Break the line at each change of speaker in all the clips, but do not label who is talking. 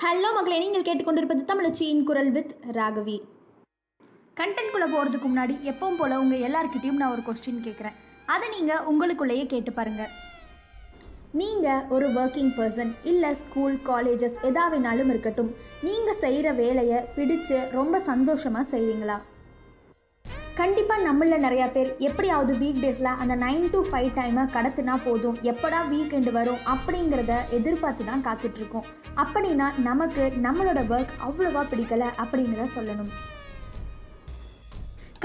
Hello மக்களே நீங்கள் கேட்டுக்கொண்டிருப்பது தமிழச்சியின் குரல் வித் ராகவி. கண்டென்ட்குள்ளே போகிறதுக்கு முன்னாடி எப்பவும் போல் உங்கள் எல்லாருக்கிட்டையும் நான் ஒரு கொஸ்டின் கேட்குறேன் அதை நீங்கள் உங்களுக்குள்ளேயே கேட்டு பாருங்கள் நீங்கள் ஒரு ஒர்க்கிங் பர்சன் இல்லை ஸ்கூல் காலேஜஸ் எதாவேணாலும் இருக்கட்டும் நீங்கள் செய்கிற வேலையை பிடிச்சு ரொம்ப சந்தோஷமாக செய்வீங்களா? கண்டிப்பாக நம்மள நிறையா பேர் எப்படியாவது வீக் டேஸில் அந்த நைன் டு ஃபைவ் டைமை கடத்துனா போதும். எப்படா வீக்கெண்டு வரும் அப்படிங்கிறத எதிர்பார்த்து தான் காத்துட்ருக்கோம். அப்படின்னா நமக்கு நம்மளோட ஒர்க் அவ்வளோவா பிடிக்கல அப்படிங்கிறத சொல்லணும்.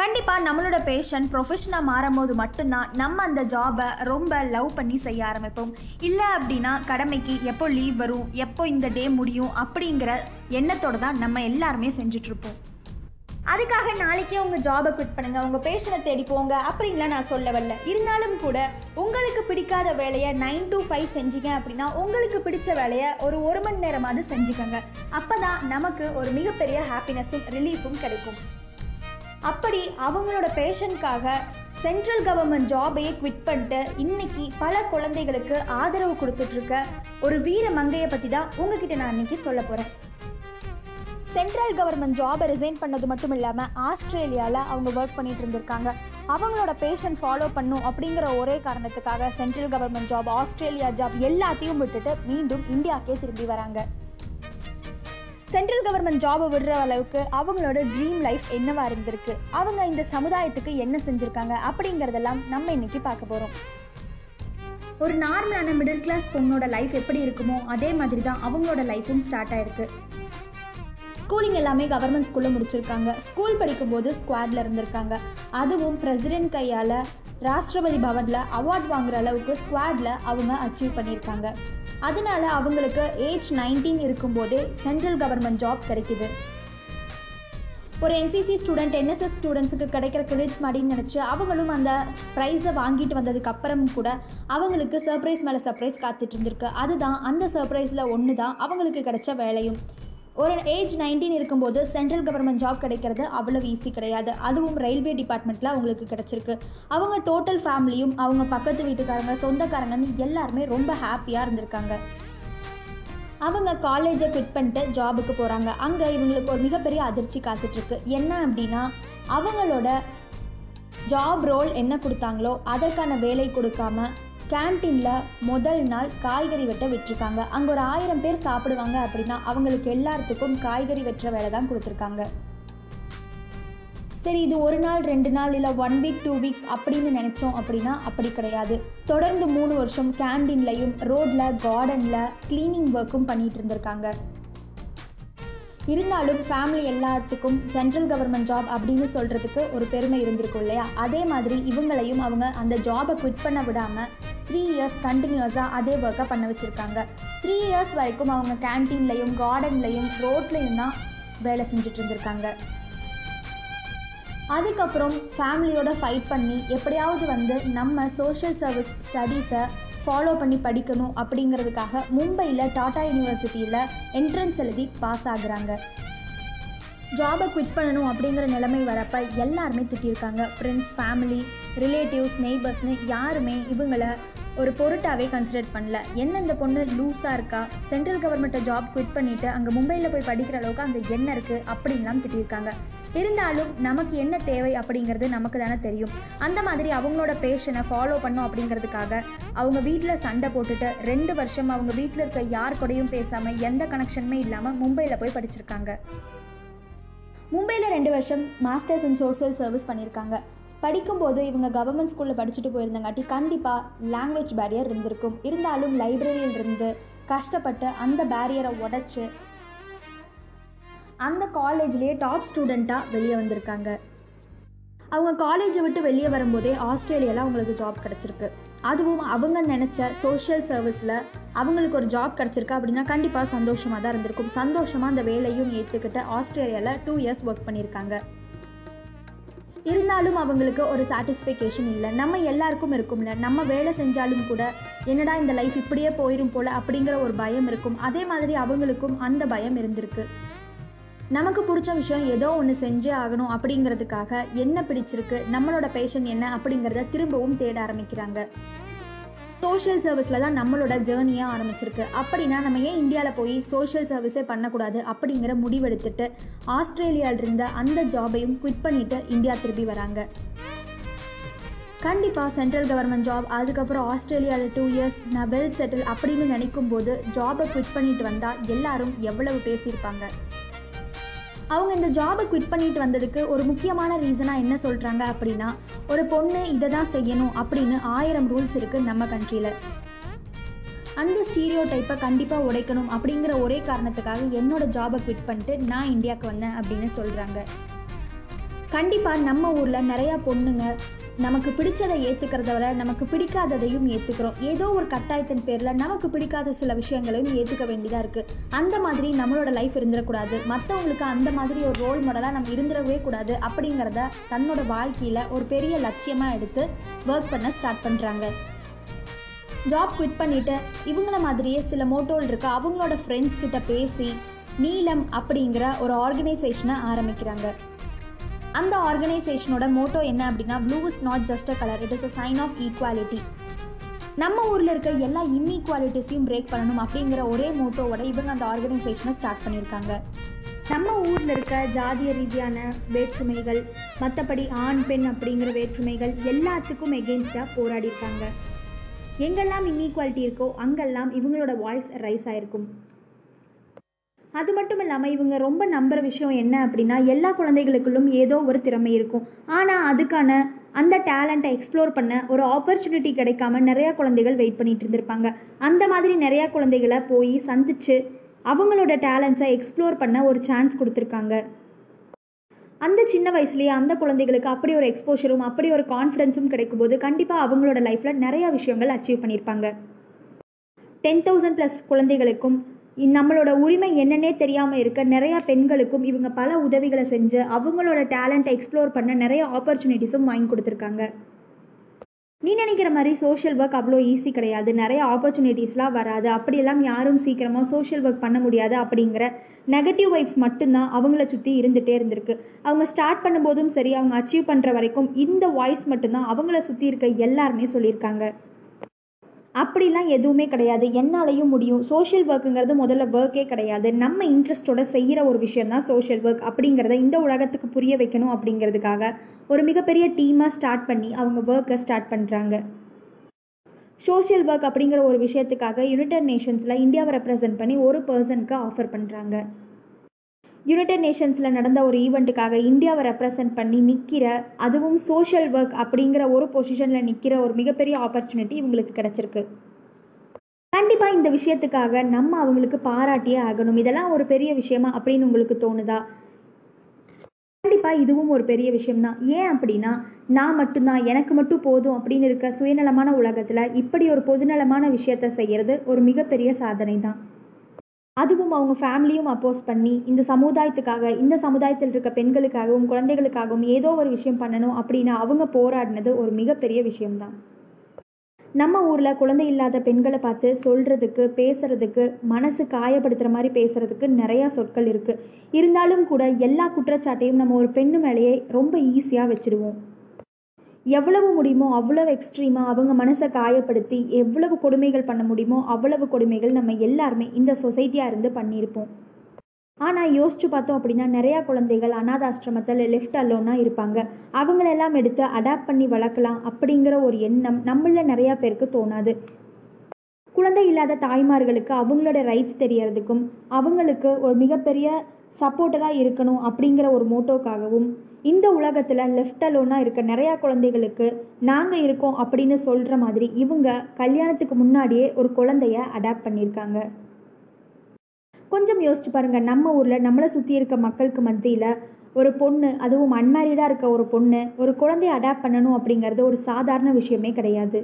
கண்டிப்பாக நம்மளோட பேஷன் ப்ரொஃபஷனாக மாறும்போது மட்டும்தான் நம்ம அந்த ஜாபை ரொம்ப லவ் பண்ணி செய்ய ஆரம்பிப்போம். இல்லை அப்படின்னா கடமைக்கு எப்போ லீவ் வரும் எப்போ இந்த டே முடியும் அப்படிங்கிற எண்ணத்தோடு தான் நம்ம எல்லாருமே செஞ்சிட்ருப்போம். அதுக்காக நாளைக்கே உங்கள் ஜாபை குவிட் பண்ணுங்கள் உங்கள் பேஷனை தேடி போங்க. அப்படின்லாம் நான் சொல்ல வரல இருந்தாலும் கூட உங்களுக்கு பிடிக்காத வேலையை நைன் டு ஃபைவ் செஞ்சீங்க அப்படின்னா உங்களுக்கு பிடிச்ச வேலையை ஒரு ஒரு மணி நேரமாவது செஞ்சுக்கோங்க. அப்போ தான் நமக்கு ஒரு மிகப்பெரிய ஹாப்பினஸும் ரிலீஃபும் கிடைக்கும். அப்படி அவங்களோட பேஷனுக்காக சென்ட்ரல் கவர்மெண்ட் ஜாபையே குவிட் பண்ணிட்டு இன்னைக்கு பல குழந்தைகளுக்கு ஆதரவு கொடுத்துட்ருக்க ஒரு வீர மங்கையை பற்றி தான் உங்ககிட்ட நான் இன்னைக்கு சொல்ல போகிறேன் சென்ட்ரல் கவர்மெண்ட் ஜாபை ரிசைன் பண்ணது மட்டும் இல்லாமல் ஆஸ்திரேலியாவில் அவங்க ஒர்க் பண்ணிட்டு இருந்திருக்காங்க. அவங்களோட பேஷன் ஃபாலோ பண்ணும் அப்படிங்கிற ஒரே காரணத்துக்காக central government job Australia job எல்லாத்தையும் விட்டுட்டு மீண்டும் இந்தியாக்கே திரும்பி வராங்க. சென்ட்ரல் கவர்மெண்ட் ஜாபை விடுற அளவுக்கு அவங்களோட ட்ரீம் லைஃப் என்னவா இருந்திருக்கு? அவங்க இந்த சமுதாயத்துக்கு என்ன செஞ்சுருக்காங்க அப்படிங்கிறதெல்லாம் நம்ம இன்னைக்கு பார்க்க போகிறோம் ஒரு நார்மலான மிடில் கிளாஸ் பொண்ணோட லைஃப் எப்படி இருக்குமோ அதே மாதிரி தான் அவங்களோட லைஃப்பும் ஸ்டார்ட் ஆயிருக்கு. ஸ்கூலிங் எல்லாமே கவர்மெண்ட் ஸ்கூலில் முடிச்சிருக்காங்க. ஸ்கூல் படிக்கும்போது ஸ்குவாடில் இருந்திருக்காங்க. அதுவும் பிரசிடென்ட் கையால் ராஷ்டிரபதி பவனில் அவார்ட் வாங்குற அளவுக்கு ஸ்குவாடில் அவங்க அச்சீவ் பண்ணியிருக்காங்க. அதனால அவங்களுக்கு ஏஜ் நைன்டீன் இருக்கும்போதே சென்ட்ரல் கவர்மெண்ட் ஜாப் கிடைக்குது. ஒரு என்சிசி ஸ்டூடெண்ட் என்எஸ்எஸ் ஸ்டூடெண்ட்ஸுக்கு கிடைக்கிற கிரெடிட்ஸ் மாதிரின்னு நினச்சி அவங்களும் அந்த ப்ரைஸை வாங்கிட்டு வந்ததுக்கு அப்புறம் கூட அவங்களுக்கு சர்ப்ரைஸ் மேலே சர்ப்ரைஸ் காத்துட்டு இருந்திருக்கு. அதுதான் அந்த சர்ப்ரைஸில் ஒன்று தான் அவங்களுக்கு கிடைச்ச வேலையும். ஒரு ஏஜ் நைன்டீன் இருக்கும்போது சென்ட்ரல் கவர்மெண்ட் ஜாப் கிடைக்கிறது அவ்வளவு ஈஸி கிடையாது. அதுவும் ரயில்வே டிபார்ட்மெண்ட்டில் அவங்களுக்கு கிடச்சிருக்கு. அவங்க டோட்டல் ஃபேமிலியும் அவங்க பக்கத்து வீட்டுக்காரங்க சொந்தக்காரங்கன்னு எல்லாருமே ரொம்ப ஹாப்பியாக இருந்திருக்காங்க. அவங்க காலேஜை குவிட் பண்ணிட்டு ஜாபுக்கு போகிறாங்க அங்கே இவங்களுக்கு ஒரு மிகப்பெரிய அதிர்ச்சி காத்துட்ருக்கு. என்ன அப்படின்னா அவங்களோட ஜாப் ரோல் என்ன கொடுத்தாங்களோ அதற்கான வேலை கொடுக்காம கேன்டீனில் முதல் நாள் காய்கறி வெட்ட விட்டுருக்காங்க. அங்கே ஒரு ஆயிரம் பேர் சாப்பிடுவாங்க அப்படின்னா அவங்களுக்கு எல்லாத்துக்கும் காய்கறி வெட்டுற வேலை தான் கொடுத்துருக்காங்க. சரி இது ஒரு நாள் ரெண்டு நாள் இல்லை ஒன் வீக் டூ வீக்ஸ் அப்படின்னு நினச்சோம் அப்படின்னா அப்படி கிடையாது. தொடர்ந்து மூணு வருஷம் கேண்டீன்லையும் ரோட்டில் கார்டனில் க்ளீனிங் ஒர்க்கும் பண்ணிகிட்டு இருந்திருக்காங்க. இருந்தாலும் ஃபேமிலி எல்லாத்துக்கும் சென்ட்ரல் கவர்மெண்ட் ஜாப் அப்படின்னு சொல்கிறதுக்கு ஒரு பெருமை இருந்திருக்கும் இல்லையா? அதே மாதிரி இவங்களையும் அவங்க அந்த ஜாபை குவிட் பண்ண விடாமல் த்ரீ இயர்ஸ் கண்டினியூஸாக அதே ஒர்க்கை பண்ண வச்சுருக்காங்க. த்ரீ இயர்ஸ் வரைக்கும் அவங்க கேன்டீன்லையும் கார்டன்லையும் ரோட்லையும் தான் வேலை செஞ்சுட்டு இருந்திருக்காங்க. அதுக்கப்புறம் ஃபேமிலியோட ஃபைட் பண்ணி எப்படியாவது வந்து நம்ம சோஷியல் சர்வீஸ் ஸ்டடீஸை ஃபாலோ பண்ணி படிக்கணும் அப்படிங்கிறதுக்காக மும்பையில் டாடா யூனிவர்சிட்டியில் என்ட்ரன்ஸ் எழுதி பாஸ் ஆகுறாங்க. ஜாபை குவிட் பண்ணணும் அப்படிங்கிற நிலைமை வரப்போ எல்லாருமே திட்டியிருக்காங்க ஃப்ரெண்ட்ஸ் ஃபேமிலி ரிலேட்டிவ்ஸ் நெய்பர்ஸ்னு யாருமே இவங்களை ஒரு பொருட்டாவே கன்சிடர் பண்ணல. என்ன இந்த பொண்ணு லூஸாக இருக்கா? சென்ட்ரல் கவர்மெண்ட்டை ஜாப் குவிட் பண்ணிவிட்டு அங்கே மும்பையில் போய் படிக்கிற அளவுக்கு அங்கே என்ன இருக்குது அப்படின்லாம் திட்டியிருக்காங்க. இருந்தாலும் நமக்கு என்ன தேவை அப்படிங்கிறது நமக்கு தானே தெரியும். அந்த மாதிரி அவங்களோட பேஷனை ஃபாலோ பண்ணும் அப்படிங்கிறதுக்காக அவங்க வீட்டில் சண்டை போட்டுட்டு ரெண்டு வருஷம் அவங்க வீட்டில் இருக்க யார் கூடயும் பேசாமல் எந்த கனெக்ஷனுமே இல்லாமல் மும்பையில் போய் படிச்சிருக்காங்க. மும்பையில் ரெண்டு வருஷம் மாஸ்டர்ஸ் இன் சோஷியல் சர்வீஸ் பண்ணியிருக்காங்க. படிக்கும்போது இவங்க கவர்மெண்ட் ஸ்கூலில் படிச்சுட்டு போயிருந்தங்காட்டி கண்டிப்பாக லாங்குவேஜ் பேரியர் இருந்திருக்கும். இருந்தாலும் லைப்ரரியில் இருந்து கஷ்டப்பட்டு அந்த பேரியரை உடச்சி அந்த காலேஜ்லேயே டாப் ஸ்டூடெண்ட்டாக வெளியே வந்திருக்காங்க. அவங்க காலேஜை விட்டு வெளியே வரும்போதே ஆஸ்திரேலியாவில் அவங்களுக்கு ஜாப் கிடச்சிருக்கு. அதுவும் அவங்க நினச்ச சோஷியல் சர்வீஸில் அவங்களுக்கு ஒரு ஜாப் கிடச்சிருக்கு அப்படின்னா கண்டிப்பாக சந்தோஷமாக தான் இருந்திருக்கும். சந்தோஷமாக அந்த வேலையும் ஏற்றுக்கிட்டு ஆஸ்திரேலியாவில் டூ இயர்ஸ் ஒர்க் பண்ணியிருக்காங்க. இருந்தாலும் அவங்களுக்கு ஒரு சாட்டிஸ்ஃபிகேஷன் இல்லை. நம்ம எல்லாருக்கும் இருக்கும்ல. நம்ம வேலை செஞ்சாலும் கூட என்னடா இந்த லைஃப் இப்படியே போயிடும் போல் அப்படிங்கிற ஒரு பயம் இருக்கும். அதே மாதிரி அவங்களுக்கும் அந்த பயம் இருந்திருக்கு. நமக்கு பிடிச்ச விஷயம் ஏதோ ஒன்று செஞ்சே ஆகணும் அப்படிங்கிறதுக்காக என்ன பிடிச்சிருக்கு நம்மளோட பேஷன் என்ன அப்படிங்கிறத திரும்பவும் தேட ஆரம்பிக்கிறாங்க. சோஷியல் சர்வீஸில் தான் நம்மளோட ஜேர்னியாக ஆரம்பிச்சிருக்கு. அப்படின்னா நம்ம ஏன் இந்தியாவில் போய் சோஷியல் சர்வீஸே பண்ணக்கூடாது அப்படிங்கிற முடிவெடுத்துட்டு ஆஸ்திரேலியாவில் இருந்த அந்த ஜாபையும் குவிட் பண்ணிவிட்டு இந்தியா திரும்பி வராங்க. கண்டிப்பாக சென்ட்ரல் கவர்மெண்ட் ஜாப் அதுக்கப்புறம் ஆஸ்திரேலியாவில் டூ இயர்ஸ் நான் வெல் செட்டில் அப்படின்னு நினைக்கும் போது ஜாபை குவிட் பண்ணிட்டு வந்தால் எல்லாரும் எவ்வளவு பேசியிருப்பாங்க? அவங்க இந்த ஜாபை குவிட் பண்ணிட்டு வந்ததுக்கு ஒரு முக்கியமான ரீசனாக என்ன சொல்கிறாங்க அப்படின்னா ஒரு பொண்ணு இதை தான் செய்யணும் அப்படின்னு ஆயிரம் ரூல்ஸ் இருக்குது நம்ம கண்ட்ரியில் அந்த ஸ்டீரியோ டைப்பை கண்டிப்பாக உடைக்கணும் அப்படிங்கிற ஒரே காரணத்துக்காக என்னோட ஜாபை குவிட் பண்ணிட்டு நான் இந்தியாவுக்கு வந்தேன் அப்படின்னு சொல்கிறாங்க கண்டிப்பாக நம்ம ஊரில் நிறையா பொண்ணுங்க நமக்கு பிடிச்சதை ஏற்றுக்கிறத விட நமக்கு பிடிக்காததையும் ஏற்றுக்கிறோம் ஏதோ ஒரு கட்டாயத்தின் பேரில் நமக்கு பிடிக்காத சில விஷயங்களையும் ஏற்றுக்க வேண்டியதாக இருக்குது அந்த மாதிரி நம்மளோட லைஃப் இருந்துடக்கூடாது மற்றவங்களுக்கு அந்த மாதிரி ஒரு ரோல் மாடலாக நம்ம இருந்துடவே கூடாது அப்படிங்கிறத தன்னோட வாழ்க்கையில் ஒரு பெரிய லட்சியமாக எடுத்து ஒர்க் பண்ண ஸ்டார்ட் பண்ணுறாங்க ஜாப் குவிட் பண்ணிவிட்டு இவங்கள மாதிரியே சில மோட்டோல் இருக்க அவங்களோட ஃப்ரெண்ட்ஸ் கிட்ட பேசி நீலம் அப்படிங்கிற ஒரு ஆர்கனைசேஷனை ஆரம்பிக்கிறாங்க. அந்த ஆர்கனைசேஷனோட மோட்டோ என்ன அப்படின்னா blue is not just a colour it is a sign of equality நம்ம ஊரில் இருக்க எல்லா இன்இக்வாலிட்டிஸையும் பிரேக் பண்ணணும் அப்படிங்கிற ஒரே மோட்டோவோட இவங்க அந்த ஆர்கனைசேஷனை ஸ்டார்ட் பண்ணியிருக்காங்க. நம்ம ஊரில் இருக்க ஜாதிய ரீதியான வேற்றுமைகள் மற்றபடி ஆண் பெண் அப்படிங்கிற வேற்றுமைகள் எல்லாத்துக்கும் எகெயின்ஸ்டாக போராடி இருக்காங்க எங்கெல்லாம் இன்இக்வாலிட்டி இருக்கோ அங்கெல்லாம் இவங்களோட வாய்ஸ் ரைஸ் ஆயிருக்கும். அது மட்டும் இல்லாமல் இவங்க ரொம்ப நம்புகிற விஷயம் என்ன அப்படின்னா எல்லா குழந்தைகளுக்குள்ளும் ஏதோ ஒரு திறமை இருக்கும். ஆனால் அதுக்கான அந்த டேலண்ட்டை எக்ஸ்ப்ளோர் பண்ண ஒரு ஆப்பர்ச்சுனிட்டி கிடைக்காம நிறையா குழந்தைகள் வெயிட் பண்ணிட்டு இருந்திருப்பாங்க. அந்த மாதிரி நிறையா குழந்தைகளை போய் சந்திச்சு அவங்களோட டேலண்ட்ஸை எக்ஸ்ப்ளோர் பண்ண ஒரு சான்ஸ் கொடுத்துருக்காங்க. அந்த சின்ன வயசுலேயே அந்த குழந்தைகளுக்கு அப்படி ஒரு எக்ஸ்போஷரும் அப்படி ஒரு கான்ஃபிடென்ஸும் கிடைக்கும்போது கண்டிப்பாக அவங்களோட லைஃப்பில் நிறையா விஷயங்கள் அச்சீவ் பண்ணியிருப்பாங்க டென் தௌசண்ட் ப்ளஸ் குழந்தைகளுக்கும் நம்மளோட உரிமை என்னன்னே தெரியாமல் இருக்க நிறையா பெண்களுக்கும் இவங்க பல உதவிகளை செஞ்சு அவங்களோட டேலண்ட்டை எக்ஸ்ப்ளோர் பண்ண நிறைய ஆப்பர்ச்சுனிட்டிஸும் வாங்கி கொடுத்துருக்காங்க. நீ நினைக்கிற மாதிரி சோஷியல் ஒர்க் அவ்வளோ ஈஸி கிடையாது. நிறைய ஆப்பர்ச்சுனிட்டிஸ்லாம் வராது. அப்படியெல்லாம் யாரும் சீக்கிரமாக சோஷியல் ஒர்க் பண்ண முடியாது அப்படிங்கிற நெகட்டிவ் வைப்ஸ் மட்டும்தான் அவங்கள சுற்றி இருந்துகிட்டே இருந்திருக்கு. அவங்க ஸ்டார்ட் பண்ணும்போதும் சரி அவங்க அச்சீவ் பண்ணுற வரைக்கும் இந்த வாய்ஸ் மட்டும்தான் அவங்கள சுற்றி இருக்க எல்லாருமே சொல்லியிருக்காங்க. அப்படிலாம் எதுவுமே கிடையாது. என்னாலையும் முடியும். சோஷியல் ஒர்க்குங்கிறது முதல்ல ஒர்க்கே கிடையாது. நம்ம இன்ட்ரெஸ்ட்டோட செய்கிற ஒரு விஷயம் தான் சோஷியல் ஒர்க் அப்படிங்கிறத இந்த உலகத்துக்கு புரிய வைக்கணும் அப்படிங்கிறதுக்காக ஒரு மிகப்பெரிய டீமாக ஸ்டார்ட் பண்ணி அவங்க ஒர்க்கை ஸ்டார்ட் பண்ணுறாங்க சோஷியல் ஒர்க் அப்படிங்கிற ஒரு விஷயத்துக்காக யுனைடெட் நேஷன்ஸில் இந்தியாவை ரெப்ரசன்ட் பண்ணி ஒரு பர்சனுக்கு ஆஃபர் பண்ணுறாங்க யுனைடெட் நேஷன்ஸில் நடந்த ஒரு ஈவெண்ட்டுக்காக இந்தியாவை ரெப்ரசன்ட் பண்ணி நிற்கிற அதுவும் சோஷியல் ஒர்க் அப்படிங்கிற ஒரு பொசிஷனில் நிற்கிற ஒரு மிகப்பெரிய ஆப்பர்ச்சுனிட்டி இவங்களுக்கு கிடச்சிருக்கு. கண்டிப்பாக இந்த விஷயத்துக்காக நம்ம அவங்களுக்கு பாராட்டியே ஆகணும். இதெல்லாம் ஒரு பெரிய விஷயமா அப்படின்னு உங்களுக்கு தோணுதா? கண்டிப்பாக இதுவும் ஒரு பெரிய விஷயம்தான். ஏன் அப்படின்னா நான் மட்டும்தான் எனக்கு மட்டும் போதும் அப்படின்னு இருக்க சுயநலமான உலகத்தில் இப்படி ஒரு பொதுநலமான விஷயத்த செய்கிறது ஒரு மிகப்பெரிய சாதனை தான் அதுவும் அவங்க ஃபேமிலியும் அப்போஸ் பண்ணி இந்த சமுதாயத்துக்காக இந்த சமுதாயத்தில் இருக்க பெண்களுக்காகவும் குழந்தைகளுக்காகவும் ஏதோ ஒரு விஷயம் பண்ணணும் அப்படின்னு அவங்க போராடினது ஒரு மிகப்பெரிய விஷயம்தான். நம்ம ஊரில் குழந்தை இல்லாத பெண்களை பார்த்து சொல்கிறதுக்கு பேசுகிறதுக்கு மனசு காயப்படுத்துகிற மாதிரி பேசுகிறதுக்கு நிறையா சொற்கள் இருக்குது இருந்தாலும் கூட எல்லா குற்றச்சாட்டையும் நம்ம ஒரு பெண்ணு மேலேயே ரொம்ப ஈஸியாக வச்சுடுவோம். எவ்வளவு முடியுமோ அவ்வளவு எக்ஸ்ட்ரீமாக அவங்க மனசை காயப்படுத்தி எவ்வளவு கொடுமைகள் பண்ண முடியுமோ அவ்வளவு கொடுமைகள் நம்ம எல்லாருமே இந்த சொசைட்டியாக இருந்து பண்ணியிருப்போம். ஆனால் யோசிச்சு பார்த்தோம் அப்படின்னா நிறையா குழந்தைகள் அனாதாசிரமத்தில் லெஃப்ட் அலோனாக இருப்பாங்க. அவங்களெல்லாம் எடுத்து அடாப்ட் பண்ணி வளர்க்கலாம் அப்படிங்கிற ஒரு எண்ணம் நம்மள நிறையா பேருக்கு தோணாது. குழந்தை இல்லாத தாய்மார்களுக்கு அவங்களோட ரைட்ஸ் தெரியறதுக்கும் அவங்களுக்கு ஒரு மிகப்பெரிய சப்போர்ட்டராக இருக்கணும் அப்படிங்கிற ஒரு மோட்டோக்காகவும் இந்த உலகத்தில் லெஃப்ட் அலோனாக இருக்க நிறையா குழந்தைகளுக்கு நாங்கள் இருக்கோம் அப்படின்னு சொல்கிற மாதிரி இவங்க கல்யாணத்துக்கு முன்னாடியே ஒரு குழந்தைய அடாப்ட் பண்ணியிருக்காங்க. கொஞ்சம் யோசிச்சு பாருங்கள் நம்ம ஊரில் நம்மளை சுற்றி இருக்க மக்களுக்கு மத்தியில் ஒரு பொண்ணு அதுவும் அன்மேரிடாக இருக்க ஒரு பொண்ணு ஒரு குழந்தைய அடாப்ட் பண்ணணும் அப்படிங்கிறது ஒரு சாதாரண விஷயமே கிடையாது.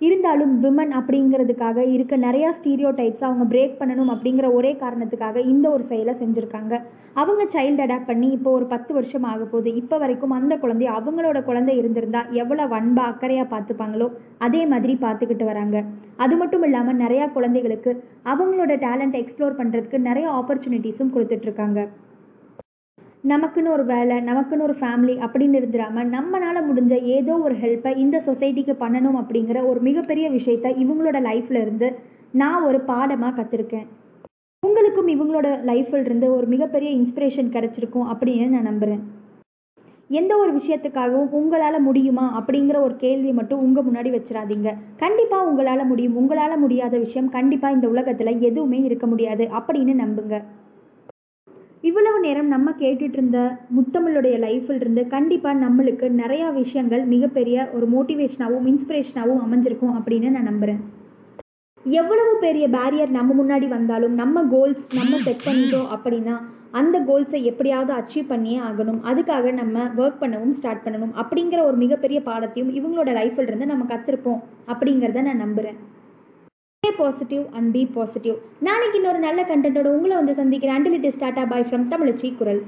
இருந்தாலும் விமன் அப்படிங்கிறதுக்காக இருக்க நிறையா ஸ்டீரியோ டைப்ஸ் அவங்க பிரேக் பண்ணணும் அப்படிங்கிற ஒரே காரணத்துக்காக இந்த ஒரு செயலை செஞ்சுருக்காங்க. அவங்க சைல்டு அடாப்ட் பண்ணி இப்போ ஒரு பத்து வருஷம் ஆக போகுது. இப்போ வரைக்கும் அந்த குழந்தை அவங்களோட குழந்தை இருந்திருந்தா எவ்வளோ அன்பா அக்கறையாக பார்த்துப்பாங்களோ அதே மாதிரி பார்த்துக்கிட்டு வராங்க. அது மட்டும் இல்லாமல் நிறையா குழந்தைகளுக்கு அவங்களோட டேலண்ட் எக்ஸ்ப்ளோர் பண்ணுறதுக்கு நிறைய ஆப்பர்ச்சுனிட்டிஸும் கொடுத்துட்ருக்காங்க நமக்குன்னு ஒரு வேலை நமக்குன்னு ஒரு ஃபேமிலி அப்படின்னு இருந்துடாமல் நம்மளால் முடிஞ்ச ஏதோ ஒரு ஹெல்ப்பை இந்த சொசைட்டிக்கு பண்ணணும் அப்படிங்கிற ஒரு மிகப்பெரிய விஷயத்த இவங்களோட லைஃப்ல இருந்து நான் ஒரு பாடமாக கற்றுருக்கேன் உங்களுக்கும் இவங்களோட லைஃப்பில் இருந்து ஒரு மிகப்பெரிய இன்ஸ்பிரேஷன் கிடச்சிருக்கும் அப்படின்னு நான் நம்புகிறேன் எந்த ஒரு விஷயத்துக்காகவும் உங்களால் முடியுமா அப்படிங்கிற ஒரு கேள்வி மட்டும் உங்கள் முன்னாடி வச்சிடாதீங்க கண்டிப்பாக உங்களால் முடியும் உங்களால் முடியாத விஷயம் கண்டிப்பாக இந்த உலகத்தில் எதுவுமே இருக்க முடியாது அப்படின்னு நம்புங்க. இவ்வளவு நேரம் நம்ம கேட்டுட்டு இருந்த முத்தமிழுடைய லைஃப்பில் இருந்து கண்டிப்பாக நம்மளுக்கு நிறையா விஷயங்கள் மிகப்பெரிய ஒரு மோட்டிவேஷனாகவும் இன்ஸ்பிரேஷனாகவும் அமைஞ்சிருக்கும் அப்படின்னு நான் நம்புகிறேன் எவ்வளவு பெரிய பேரியர் நம்ம முன்னாடி வந்தாலும் நம்ம கோல்ஸ் நம்ம செட் பண்ணிட்டோம் அப்படின்னா அந்த கோல்ஸை எப்படியாவது அச்சீவ் பண்ணியே ஆகணும். அதுக்காக நம்ம ஒர்க் பண்ணவும் ஸ்டார்ட் பண்ணணும் அப்படிங்கிற ஒரு மிகப்பெரிய பாடத்தையும் இவங்களோட லைஃப்பில் இருந்து நம்ம கற்றுருப்போம் அப்படிங்கிறத நான் நம்புகிறேன் stay positive and be positive நாளைக்கு இன்னொரு நல்ல கண்டென்ட்டோட உங்களை வந்து சந்திக்கிறேன். Until it is tata bye from தமிழச்சி குரல்